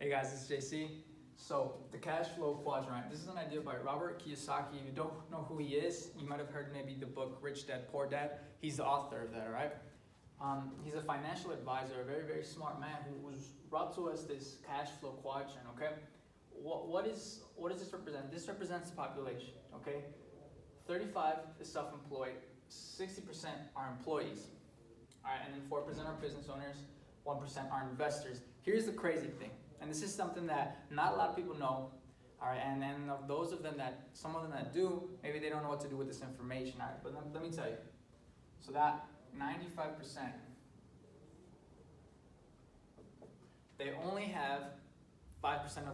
Hey guys, is JC. So, the cash flow quadrant. This is an idea by Robert Kiyosaki. If you don't know who he is, you might have heard maybe the book Rich Dad Poor Dad. He's the author of that, right? Um, he's a financial advisor, a very, very smart man who was brought to us this cash flow quadrant, okay? What, what, is, what does this represent? This represents the population, okay? 35 is self employed, 60% are employees, all right, and then 4% are business owners, 1% are investors. Here's the crazy thing, and this is something that not a lot of people know, all right, and then of those of them that, some of them that do, maybe they don't know what to do with this information, all right, but let, let me tell you. So that 95%, they only have 5% of